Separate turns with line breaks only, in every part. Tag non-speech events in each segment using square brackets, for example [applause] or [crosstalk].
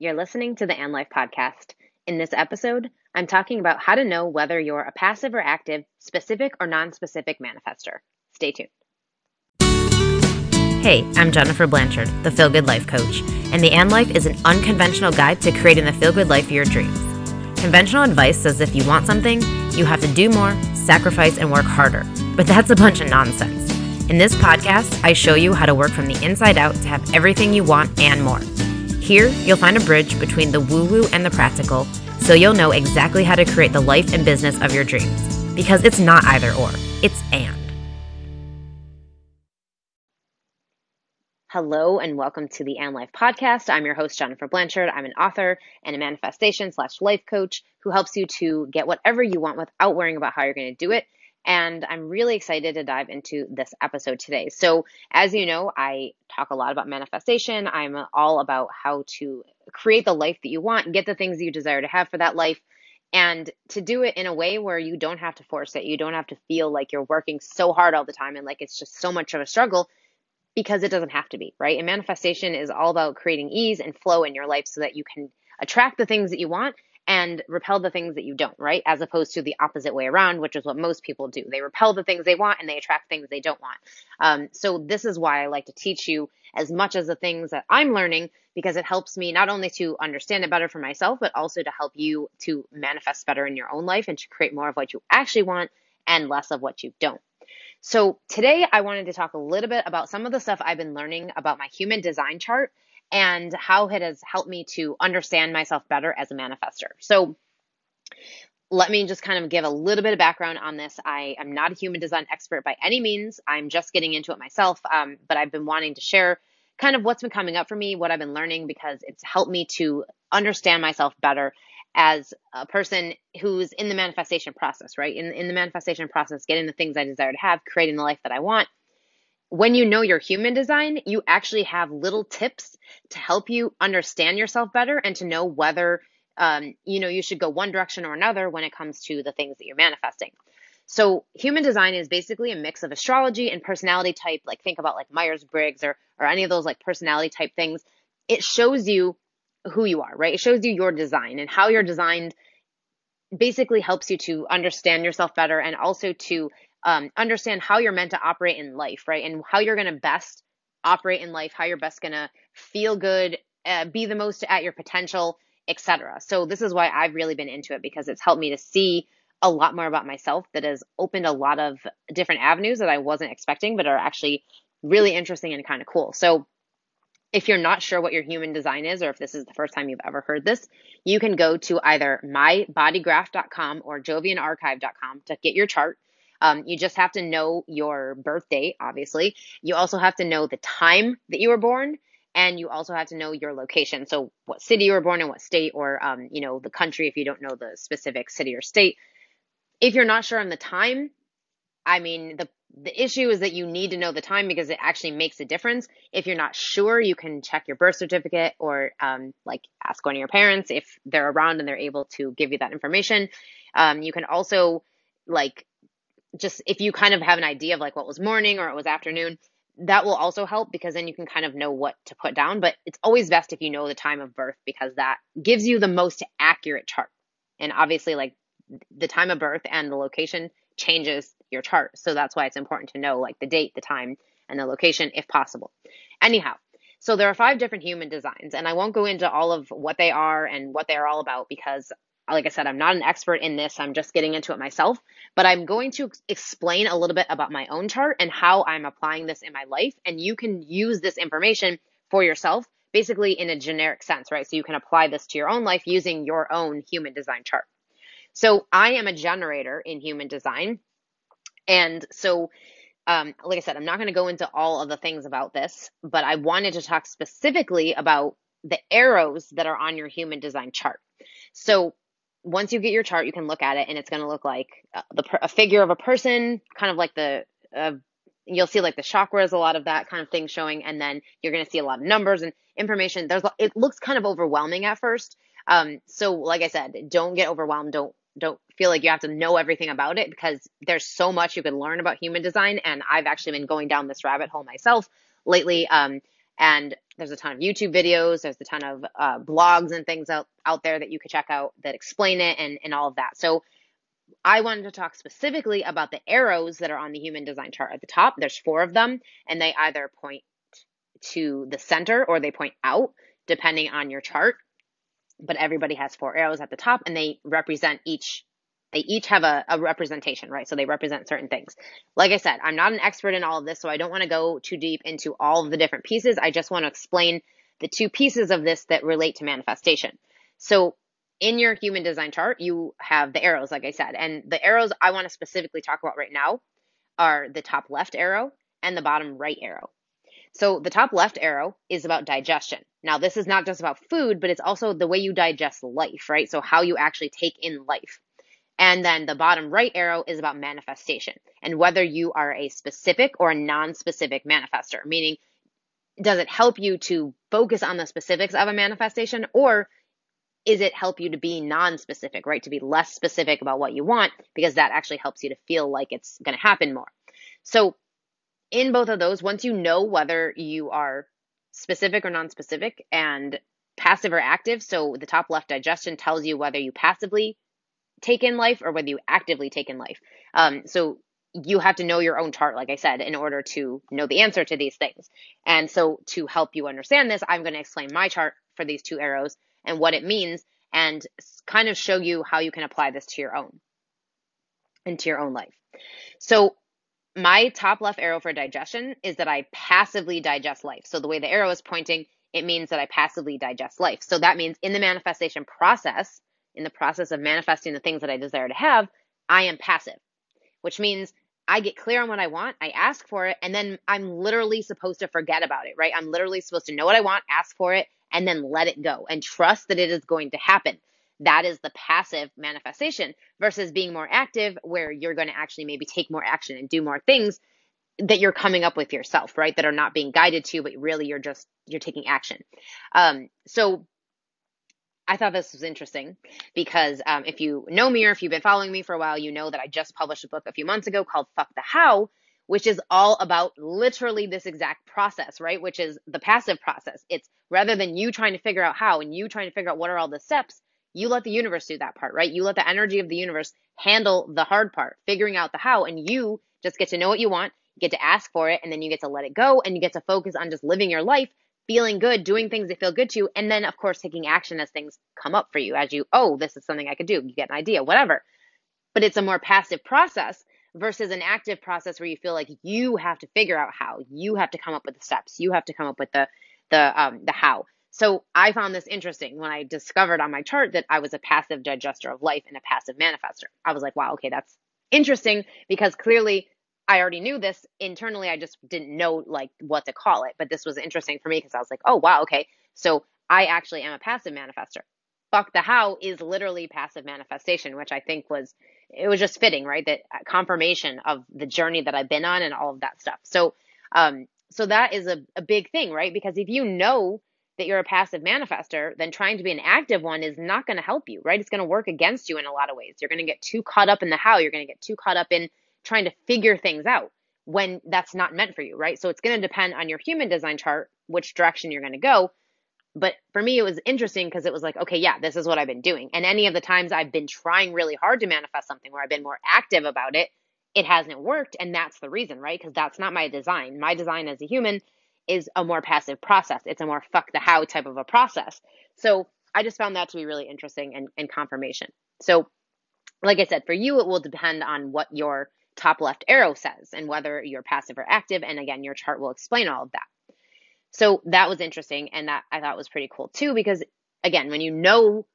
You're listening to the And Life podcast. In this episode, I'm talking about how to know whether you're a passive or active, specific or non specific manifester. Stay tuned. Hey, I'm Jennifer Blanchard, the Feel Good Life Coach, and the And Life is an unconventional guide to creating the feel good life of your dreams. Conventional advice says if you want something, you have to do more, sacrifice, and work harder. But that's a bunch of nonsense. In this podcast, I show you how to work from the inside out to have everything you want and more. Here, you'll find a bridge between the woo woo and the practical, so you'll know exactly how to create the life and business of your dreams. Because it's not either or, it's and. Hello and welcome to the And Life podcast. I'm your host, Jennifer Blanchard. I'm an author and a manifestation slash life coach who helps you to get whatever you want without worrying about how you're going to do it and I'm really excited to dive into this episode today. So, as you know, I talk a lot about manifestation. I'm all about how to create the life that you want, get the things you desire to have for that life, and to do it in a way where you don't have to force it. You don't have to feel like you're working so hard all the time and like it's just so much of a struggle because it doesn't have to be, right? And manifestation is all about creating ease and flow in your life so that you can attract the things that you want and repel the things that you don't, right? As opposed to the opposite way around, which is what most people do. They repel the things they want and they attract things they don't want. Um, so this is why I like to teach you as much as the things that I'm learning because it helps me not only to understand it better for myself, but also to help you to manifest better in your own life and to create more of what you actually want and less of what you don't. So today I wanted to talk a little bit about some of the stuff I've been learning about my human design chart and how it has helped me to understand myself better as a manifester. So let me just kind of give a little bit of background on this. I am not a human design expert by any means. I'm just getting into it myself, um, but I've been wanting to share kind of what's been coming up for me, what I've been learning, because it's helped me to understand myself better as a person who's in the manifestation process, right? In, in the manifestation process, getting the things I desire to have, creating the life that I want when you know your human design, you actually have little tips to help you understand yourself better and to know whether um, you know you should go one direction or another when it comes to the things that you're manifesting. So human design is basically a mix of astrology and personality type. Like think about like Myers Briggs or or any of those like personality type things. It shows you who you are, right? It shows you your design and how you're designed. Basically helps you to understand yourself better and also to um, understand how you're meant to operate in life, right? And how you're going to best operate in life, how you're best going to feel good, uh, be the most at your potential, etc. So this is why I've really been into it because it's helped me to see a lot more about myself that has opened a lot of different avenues that I wasn't expecting, but are actually really interesting and kind of cool. So if you're not sure what your human design is, or if this is the first time you've ever heard this, you can go to either mybodygraph.com or jovianarchive.com to get your chart. Um, you just have to know your birth date, obviously. You also have to know the time that you were born, and you also have to know your location. So, what city you were born in, what state, or um, you know the country if you don't know the specific city or state. If you're not sure on the time, I mean the the issue is that you need to know the time because it actually makes a difference. If you're not sure, you can check your birth certificate or um, like ask one of your parents if they're around and they're able to give you that information. Um, you can also like just if you kind of have an idea of like what was morning or it was afternoon, that will also help because then you can kind of know what to put down. But it's always best if you know the time of birth because that gives you the most accurate chart. And obviously, like the time of birth and the location changes your chart. So that's why it's important to know like the date, the time, and the location if possible. Anyhow, so there are five different human designs, and I won't go into all of what they are and what they are all about because like I said, I'm not an expert in this. I'm just getting into it myself, but I'm going to explain a little bit about my own chart and how I'm applying this in my life. And you can use this information for yourself, basically in a generic sense, right? So you can apply this to your own life using your own human design chart. So I am a generator in human design. And so, um, like I said, I'm not going to go into all of the things about this, but I wanted to talk specifically about the arrows that are on your human design chart. So once you get your chart, you can look at it and it's going to look like the a figure of a person, kind of like the uh, you'll see like the chakras, a lot of that kind of thing showing, and then you're going to see a lot of numbers and information. There's it looks kind of overwhelming at first. Um, so like I said, don't get overwhelmed. Don't don't feel like you have to know everything about it because there's so much you can learn about human design. And I've actually been going down this rabbit hole myself lately. Um, And there's a ton of YouTube videos, there's a ton of uh, blogs and things out, out there that you could check out that explain it and, and all of that. So I wanted to talk specifically about the arrows that are on the human design chart at the top. There's four of them, and they either point to the center or they point out, depending on your chart. But everybody has four arrows at the top, and they represent each. They each have a, a representation, right? So they represent certain things. Like I said, I'm not an expert in all of this, so I don't want to go too deep into all of the different pieces. I just want to explain the two pieces of this that relate to manifestation. So in your human design chart, you have the arrows, like I said. And the arrows I want to specifically talk about right now are the top left arrow and the bottom right arrow. So the top left arrow is about digestion. Now, this is not just about food, but it's also the way you digest life, right? So how you actually take in life. And then the bottom right arrow is about manifestation and whether you are a specific or a non-specific manifester, meaning does it help you to focus on the specifics of a manifestation or is it help you to be non-specific, right? To be less specific about what you want because that actually helps you to feel like it's going to happen more. So in both of those, once you know whether you are specific or non-specific and passive or active, so the top left digestion tells you whether you passively take in life or whether you actively take in life. Um, so you have to know your own chart, like I said, in order to know the answer to these things. And so to help you understand this, I'm going to explain my chart for these two arrows and what it means and kind of show you how you can apply this to your own into your own life. So my top left arrow for digestion is that I passively digest life. So the way the arrow is pointing, it means that I passively digest life. So that means in the manifestation process, in the process of manifesting the things that I desire to have, I am passive, which means I get clear on what I want, I ask for it, and then I'm literally supposed to forget about it, right? I'm literally supposed to know what I want, ask for it, and then let it go and trust that it is going to happen. That is the passive manifestation versus being more active, where you're going to actually maybe take more action and do more things that you're coming up with yourself, right? That are not being guided to, but really you're just, you're taking action. Um, so I thought this was interesting because um, if you know me or if you've been following me for a while, you know that I just published a book a few months ago called Fuck the How, which is all about literally this exact process, right? Which is the passive process. It's rather than you trying to figure out how and you trying to figure out what are all the steps, you let the universe do that part, right? You let the energy of the universe handle the hard part, figuring out the how, and you just get to know what you want, get to ask for it, and then you get to let it go and you get to focus on just living your life feeling good, doing things that feel good to you, and then of course taking action as things come up for you, as you, oh, this is something I could do. You get an idea, whatever. But it's a more passive process versus an active process where you feel like you have to figure out how, you have to come up with the steps, you have to come up with the the um the how. So I found this interesting when I discovered on my chart that I was a passive digester of life and a passive manifester. I was like, wow, okay, that's interesting because clearly I already knew this internally. I just didn't know like what to call it. But this was interesting for me because I was like, oh, wow, okay. So I actually am a passive manifester. Fuck the how is literally passive manifestation, which I think was, it was just fitting, right? That uh, confirmation of the journey that I've been on and all of that stuff. So, um, so that is a, a big thing, right? Because if you know that you're a passive manifester, then trying to be an active one is not going to help you, right? It's going to work against you in a lot of ways. You're going to get too caught up in the how. You're going to get too caught up in trying to figure things out when that's not meant for you, right? So it's going to depend on your human design chart, which direction you're going to go. But for me, it was interesting because it was like, okay, yeah, this is what I've been doing. And any of the times I've been trying really hard to manifest something where I've been more active about it, it hasn't worked. And that's the reason, right? Because that's not my design. My design as a human is a more passive process. It's a more fuck the how type of a process. So I just found that to be really interesting and, and confirmation. So, like I said, for you, it will depend on what your top left arrow says and whether you're passive or active. And again, your chart will explain all of that. So that was interesting. And that I thought was pretty cool too, because again, when you know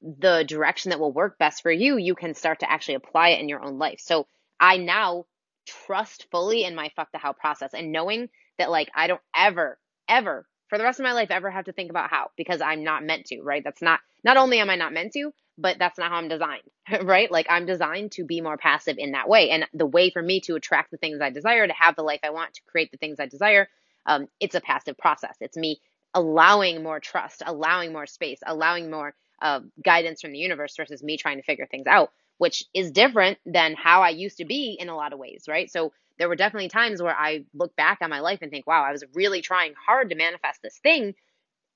the direction that will work best for you, you can start to actually apply it in your own life. So I now trust fully in my fuck the how process and knowing that like I don't ever, ever for the rest of my life ever have to think about how because I'm not meant to, right? That's not, not only am I not meant to, but that's not how I'm designed, [laughs] right? Like I'm designed to be more passive in that way. And the way for me to attract the things I desire, to have the life I want, to create the things I desire, um, it's a passive process. It's me allowing more trust, allowing more space, allowing more uh, guidance from the universe versus me trying to figure things out. Which is different than how I used to be in a lot of ways, right? So there were definitely times where I look back on my life and think, wow, I was really trying hard to manifest this thing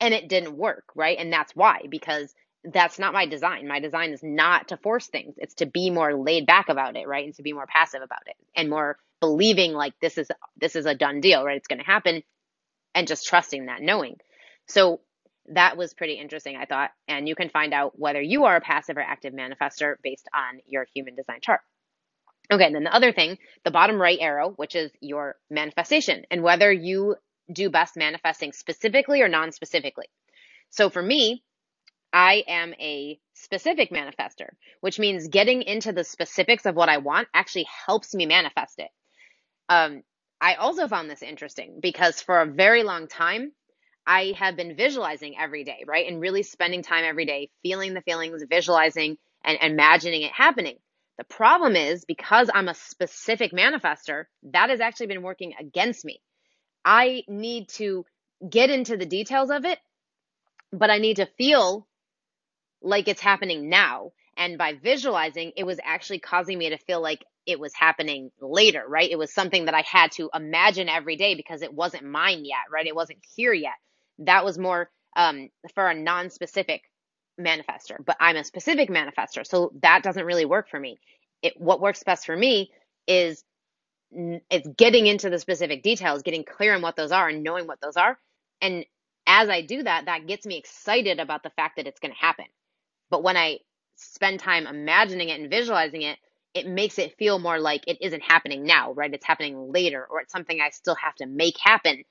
and it didn't work, right? And that's why, because that's not my design. My design is not to force things. It's to be more laid back about it, right? And to be more passive about it and more believing like this is this is a done deal, right? It's going to happen and just trusting that knowing. So that was pretty interesting, I thought. And you can find out whether you are a passive or active manifester based on your human design chart. Okay, and then the other thing, the bottom right arrow, which is your manifestation and whether you do best manifesting specifically or non specifically. So for me, I am a specific manifester, which means getting into the specifics of what I want actually helps me manifest it. Um, I also found this interesting because for a very long time, I have been visualizing every day, right? And really spending time every day, feeling the feelings, visualizing and imagining it happening. The problem is because I'm a specific manifester, that has actually been working against me. I need to get into the details of it, but I need to feel like it's happening now. And by visualizing, it was actually causing me to feel like it was happening later, right? It was something that I had to imagine every day because it wasn't mine yet, right? It wasn't here yet. That was more um, for a non specific manifester, but I'm a specific manifester. So that doesn't really work for me. It, what works best for me is it's getting into the specific details, getting clear on what those are and knowing what those are. And as I do that, that gets me excited about the fact that it's going to happen. But when I spend time imagining it and visualizing it, it makes it feel more like it isn't happening now, right? It's happening later or it's something I still have to make happen.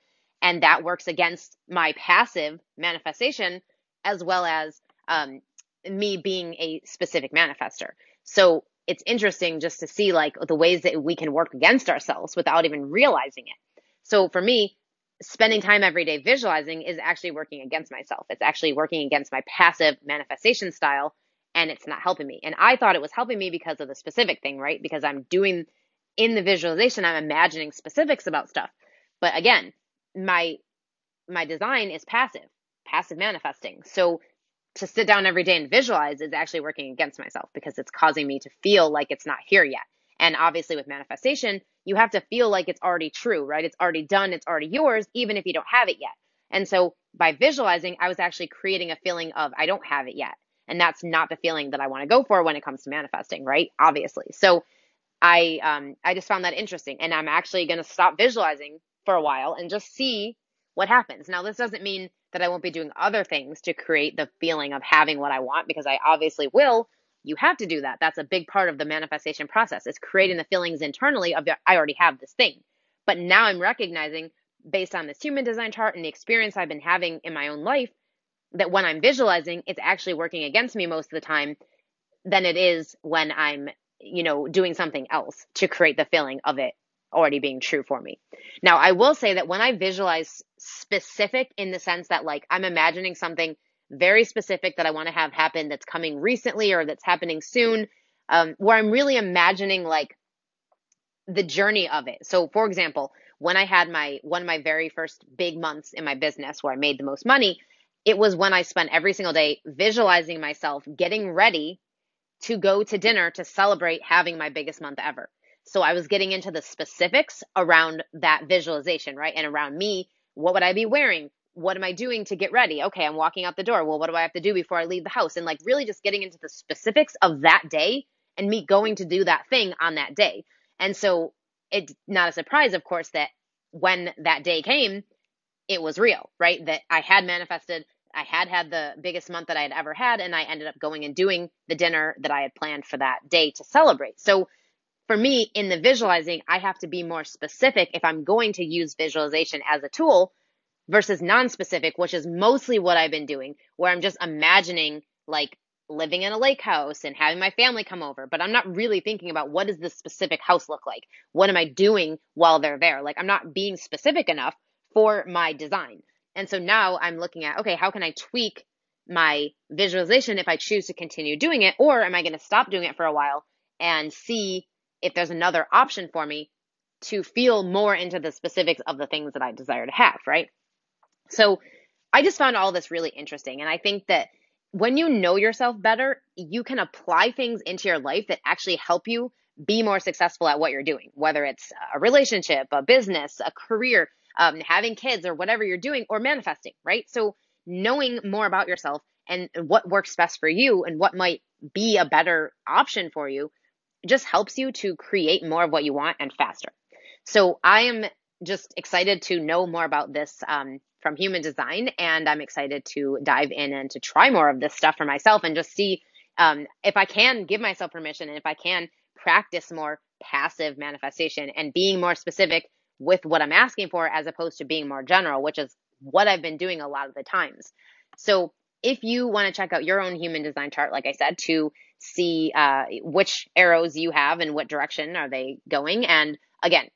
And that works against my passive manifestation as well as um, me being a specific manifester. So it's interesting just to see like the ways that we can work against ourselves without even realizing it. So for me, spending time every day visualizing is actually working against myself. It's actually working against my passive manifestation style and it's not helping me. And I thought it was helping me because of the specific thing, right? Because I'm doing in the visualization, I'm imagining specifics about stuff. But again, my my design is passive, passive manifesting. So to sit down every day and visualize is actually working against myself because it's causing me to feel like it's not here yet. And obviously with manifestation, you have to feel like it's already true, right? It's already done, it's already yours, even if you don't have it yet. And so by visualizing, I was actually creating a feeling of I don't have it yet. And that's not the feeling that I want to go for when it comes to manifesting, right? Obviously. So I um I just found that interesting. And I'm actually gonna stop visualizing for a while and just see what happens. Now this doesn't mean that I won't be doing other things to create the feeling of having what I want because I obviously will. You have to do that. That's a big part of the manifestation process. It's creating the feelings internally of I already have this thing. But now I'm recognizing based on this human design chart and the experience I've been having in my own life that when I'm visualizing, it's actually working against me most of the time than it is when I'm, you know, doing something else to create the feeling of it already being true for me. Now, I will say that when I visualize specific in the sense that like I'm imagining something very specific that I want to have happen that's coming recently or that's happening soon, um, where I'm really imagining like the journey of it. So, for example, when I had my one of my very first big months in my business where I made the most money, it was when I spent every single day visualizing myself getting ready to go to dinner to celebrate having my biggest month ever. So I was getting into the specifics around that visualization, right? And around me, what would I be wearing? What am I doing to get ready? Okay, I'm walking out the door. Well, what do I have to do before I leave the house? And like really just getting into the specifics of that day and me going to do that thing on that day. And so it's not a surprise, of course, that when that day came, it was real, right? That I had manifested, I had had the biggest month that I had ever had, and I ended up going and doing the dinner that I had planned for that day to celebrate. So for me in the visualizing, I have to be more specific if I'm going to use visualization as a tool versus non-specific, which is mostly what I've been doing, where I'm just imagining like living in a lake house and having my family come over, but I'm not really thinking about what does this specific house look like? What am I doing while they're there? Like I'm not being specific enough for my design. And so now I'm looking at, okay, how can I tweak my visualization if I choose to continue doing it? Or am I going to stop doing it for a while and see if there's another option for me to feel more into the specifics of the things that I desire to have, right? So I just found all this really interesting. And I think that when you know yourself better, you can apply things into your life that actually help you be more successful at what you're doing, whether it's a relationship, a business, a career, um, having kids, or whatever you're doing, or manifesting, right? So, knowing more about yourself and what works best for you and what might be a better option for you just helps you to create more of what you want and faster. So, I am just excited to know more about this um, from human design, and I'm excited to dive in and to try more of this stuff for myself and just see um, if I can give myself permission and if I can practice more passive manifestation and being more specific with what I'm asking for as opposed to being more general, which is what I've been doing a lot of the times. So if you want to check out your own human design chart, like I said, to see uh, which arrows you have and what direction are they going, and again,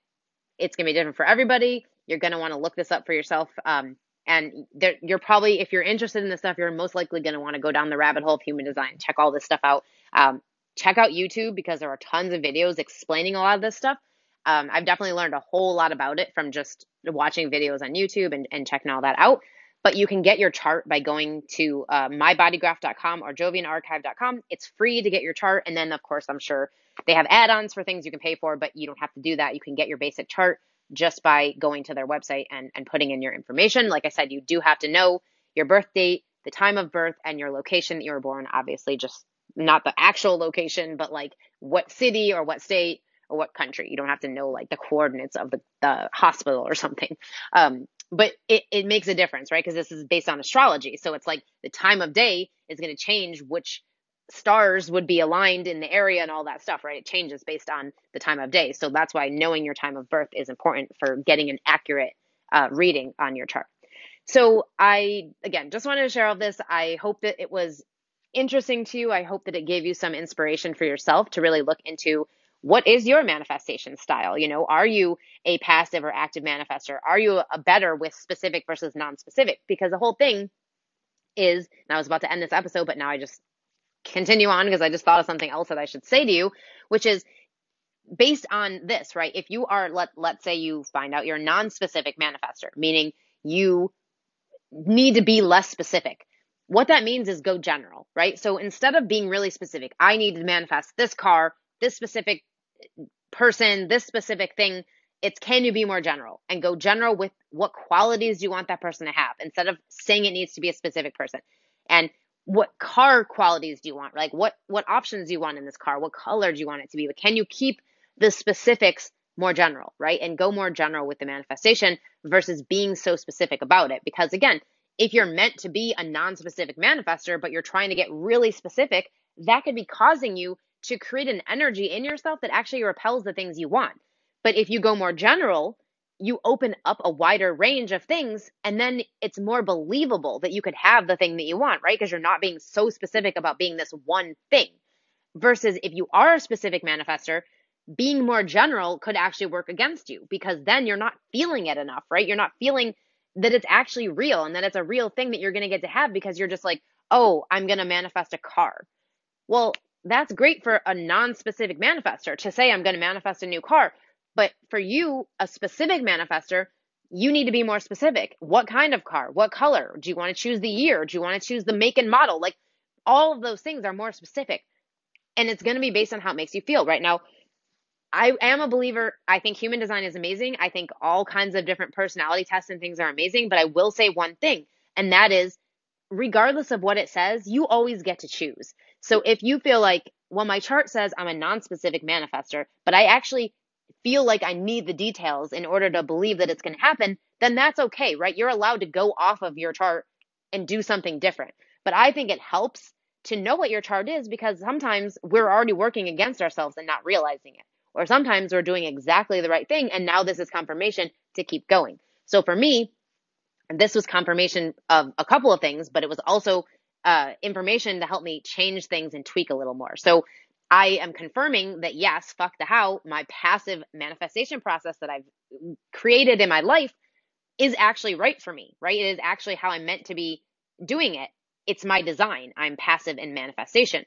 it's going to be different for everybody. You're going to want to look this up for yourself. Um, and there, you're probably, if you're interested in this stuff, you're most likely going to want to go down the rabbit hole of human design, check all this stuff out. Um, check out YouTube because there are tons of videos explaining a lot of this stuff. Um, I've definitely learned a whole lot about it from just watching videos on YouTube and, and checking all that out. But you can get your chart by going to uh, mybodygraph.com or jovianarchive.com. It's free to get your chart. And then, of course, I'm sure they have add ons for things you can pay for, but you don't have to do that. You can get your basic chart just by going to their website and, and putting in your information. Like I said, you do have to know your birth date, the time of birth, and your location that you were born. Obviously, just not the actual location, but like what city or what state or what country. You don't have to know like the coordinates of the, the hospital or something. Um, but it, it makes a difference, right? Because this is based on astrology. So it's like the time of day is going to change which stars would be aligned in the area and all that stuff, right? It changes based on the time of day. So that's why knowing your time of birth is important for getting an accurate uh, reading on your chart. So I, again, just wanted to share all this. I hope that it was interesting to you. I hope that it gave you some inspiration for yourself to really look into what is your manifestation style? You know, are you a passive or active manifester? Are you a better with specific versus non-specific? Because the whole thing is, and I was about to end this episode, but now I just continue on because I just thought of something else that I should say to you, which is based on this, right? If you are, let, let's say you find out you're a non-specific manifester, meaning you need to be less specific. What that means is go general, right? So instead of being really specific, I need to manifest this car, this specific person, this specific thing. It's can you be more general and go general with what qualities do you want that person to have instead of saying it needs to be a specific person. And what car qualities do you want? Like what what options do you want in this car? What color do you want it to be? But can you keep the specifics more general, right? And go more general with the manifestation versus being so specific about it. Because again, if you're meant to be a non-specific manifester, but you're trying to get really specific, that could be causing you to create an energy in yourself that actually repels the things you want. But if you go more general, you open up a wider range of things and then it's more believable that you could have the thing that you want, right? Because you're not being so specific about being this one thing. Versus if you are a specific manifester, being more general could actually work against you because then you're not feeling it enough, right? You're not feeling that it's actually real and that it's a real thing that you're going to get to have because you're just like, oh, I'm going to manifest a car. Well, that's great for a non specific manifester to say, I'm going to manifest a new car. But for you, a specific manifester, you need to be more specific. What kind of car? What color? Do you want to choose the year? Do you want to choose the make and model? Like all of those things are more specific. And it's going to be based on how it makes you feel. Right now, I am a believer. I think human design is amazing. I think all kinds of different personality tests and things are amazing. But I will say one thing, and that is regardless of what it says, you always get to choose. So if you feel like, well, my chart says I'm a non specific manifester, but I actually feel like I need the details in order to believe that it's going to happen, then that's okay, right? You're allowed to go off of your chart and do something different. But I think it helps to know what your chart is because sometimes we're already working against ourselves and not realizing it. Or sometimes we're doing exactly the right thing and now this is confirmation to keep going. So for me, this was confirmation of a couple of things, but it was also uh, information to help me change things and tweak a little more. So I am confirming that yes, fuck the how, my passive manifestation process that I've created in my life is actually right for me, right? It is actually how I'm meant to be doing it. It's my design. I'm passive in manifestation.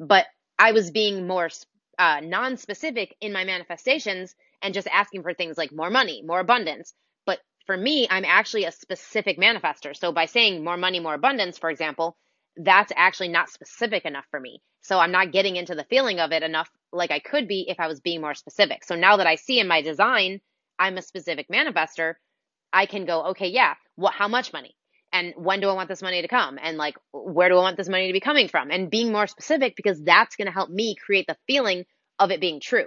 But I was being more uh, non specific in my manifestations and just asking for things like more money, more abundance. For me, I'm actually a specific manifester. So by saying more money, more abundance, for example, that's actually not specific enough for me. So I'm not getting into the feeling of it enough like I could be if I was being more specific. So now that I see in my design, I'm a specific manifester, I can go, okay, yeah, what, how much money? And when do I want this money to come? And like, where do I want this money to be coming from? And being more specific because that's going to help me create the feeling of it being true.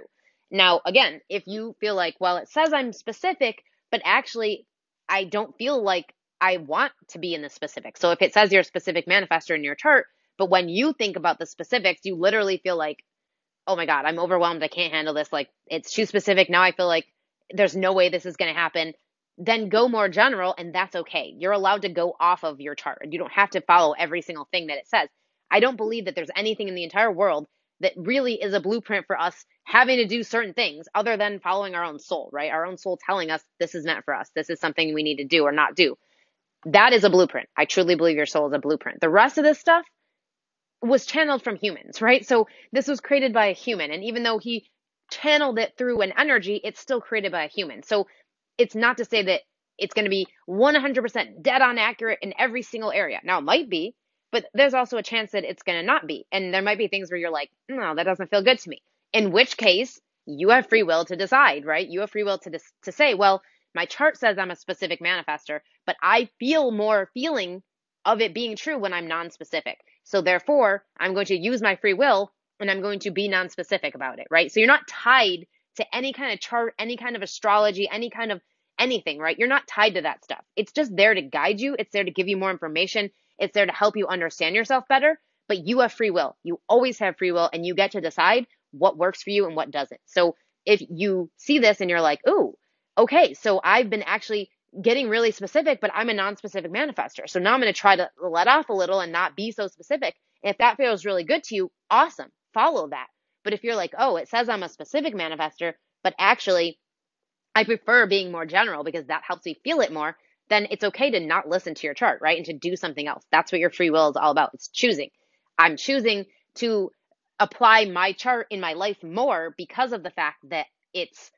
Now, again, if you feel like, well, it says I'm specific, but actually I don't feel like I want to be in the specific. So if it says you're a specific manifester in your chart, but when you think about the specifics, you literally feel like, oh my God, I'm overwhelmed. I can't handle this. Like it's too specific. Now I feel like there's no way this is going to happen. Then go more general and that's okay. You're allowed to go off of your chart. You don't have to follow every single thing that it says. I don't believe that there's anything in the entire world that really is a blueprint for us having to do certain things other than following our own soul, right? Our own soul telling us this is meant for us. This is something we need to do or not do. That is a blueprint. I truly believe your soul is a blueprint. The rest of this stuff was channeled from humans, right? So this was created by a human. And even though he channeled it through an energy, it's still created by a human. So it's not to say that it's going to be 100% dead on accurate in every single area. Now, it might be, but there's also a chance that it's going to not be. And there might be things where you're like, no, that doesn't feel good to me. In which case, you have free will to decide, right? You have free will to, to say, well, my chart says I'm a specific manifester, but I feel more feeling of it being true when I'm non-specific. So therefore, I'm going to use my free will and I'm going to be non-specific about it, right? So you're not tied to any kind of chart, any kind of astrology, any kind of anything, right? You're not tied to that stuff. It's just there to guide you. It's there to give you more information. It's there to help you understand yourself better, but you have free will. You always have free will and you get to decide what works for you and what doesn't. So if you see this and you're like, ooh, okay, so I've been actually getting really specific, but I'm a non-specific manifester. So now I'm going to try to let off a little and not be so specific. And if that feels really good to you, awesome. Follow that. But if you're like, oh, it says I'm a specific manifester, but actually I prefer being more general because that helps me feel it more, then it's okay to not listen to your chart, right? And to do something else. That's what your free will is all about. It's choosing. I'm choosing to apply my chart in my life more because of the fact that it's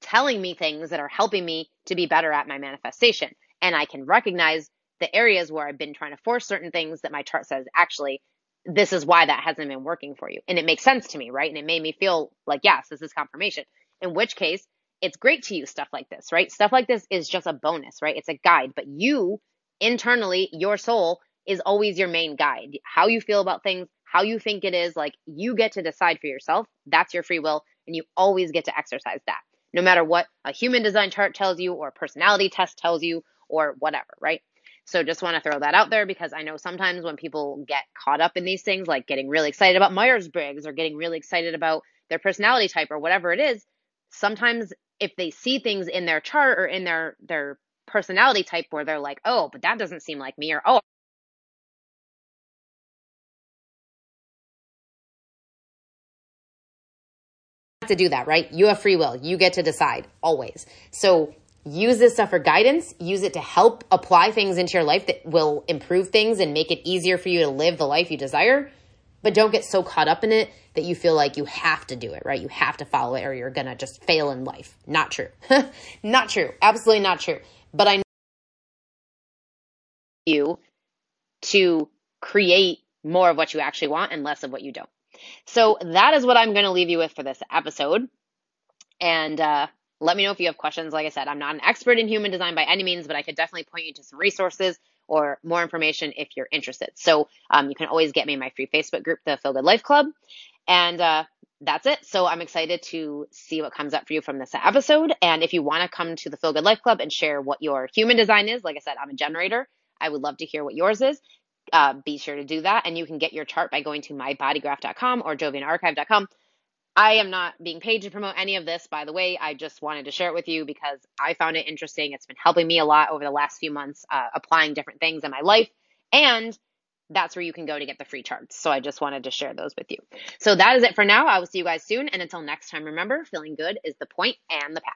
telling me things that are helping me to be better at my manifestation. And I can recognize the areas where I've been trying to force certain things that my chart says, actually, this is why that hasn't been working for you. And it makes sense to me, right? And it made me feel like, yes, this is confirmation. In which case, it's great to use stuff like this, right? Stuff like this is just a bonus, right? It's a guide, but you internally, your soul is always your main guide. How you feel about things, how you think it is, like you get to decide for yourself. That's your free will, and you always get to exercise that no matter what a human design chart tells you or a personality test tells you or whatever, right? So just want to throw that out there because I know sometimes when people get caught up in these things, like getting really excited about Myers Briggs or getting really excited about their personality type or whatever it is, sometimes if they see things in their chart or in their, their personality type where they're like, oh, but that doesn't seem like me or, oh, to do that, right? You have free will. You get to decide always. So use this stuff for guidance. Use it to help apply things into your life that will improve things and make it easier for you to live the life you desire. But don't get so caught up in it that you feel like you have to do it, right? You have to follow it or you're going to just fail in life. Not true. [laughs] not true. Absolutely not true. But I know you to create more of what you actually want and less of what you don't. So that is what I'm going to leave you with for this episode. And uh, let me know if you have questions. Like I said, I'm not an expert in human design by any means, but I could definitely point you to some resources or more information if you're interested. So um, you can always get me in my free Facebook group, the Feel Good Life Club. And uh, that's it. So I'm excited to see what comes up for you from this episode. And if you want to come to the Feel Good Life Club and share what your human design is, like I said, I'm a generator. I would love to hear what yours is uh, be sure to do that. And you can get your chart by going to mybodygraph.com or jovianarchive.com. I am not being paid to promote any of this, by the way. I just wanted to share it with you because I found it interesting. It's been helping me a lot over the last few months, uh, applying different things in my life. And that's where you can go to get the free charts. So I just wanted to share those with you. So that is it for now. I will see you guys soon. And until next time, remember, feeling good is the point and the path.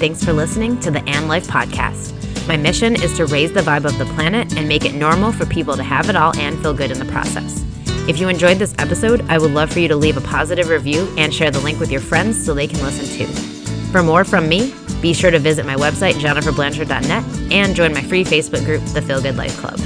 Thanks for listening to the And Life Podcast. My mission is to raise the vibe of the planet and make it normal for people to have it all and feel good in the process. If you enjoyed this episode, I would love for you to leave a positive review and share the link with your friends so they can listen too. For more from me, Be sure to visit my website, jenniferblanchard.net, and join my free Facebook group, The Feel Good Life Club.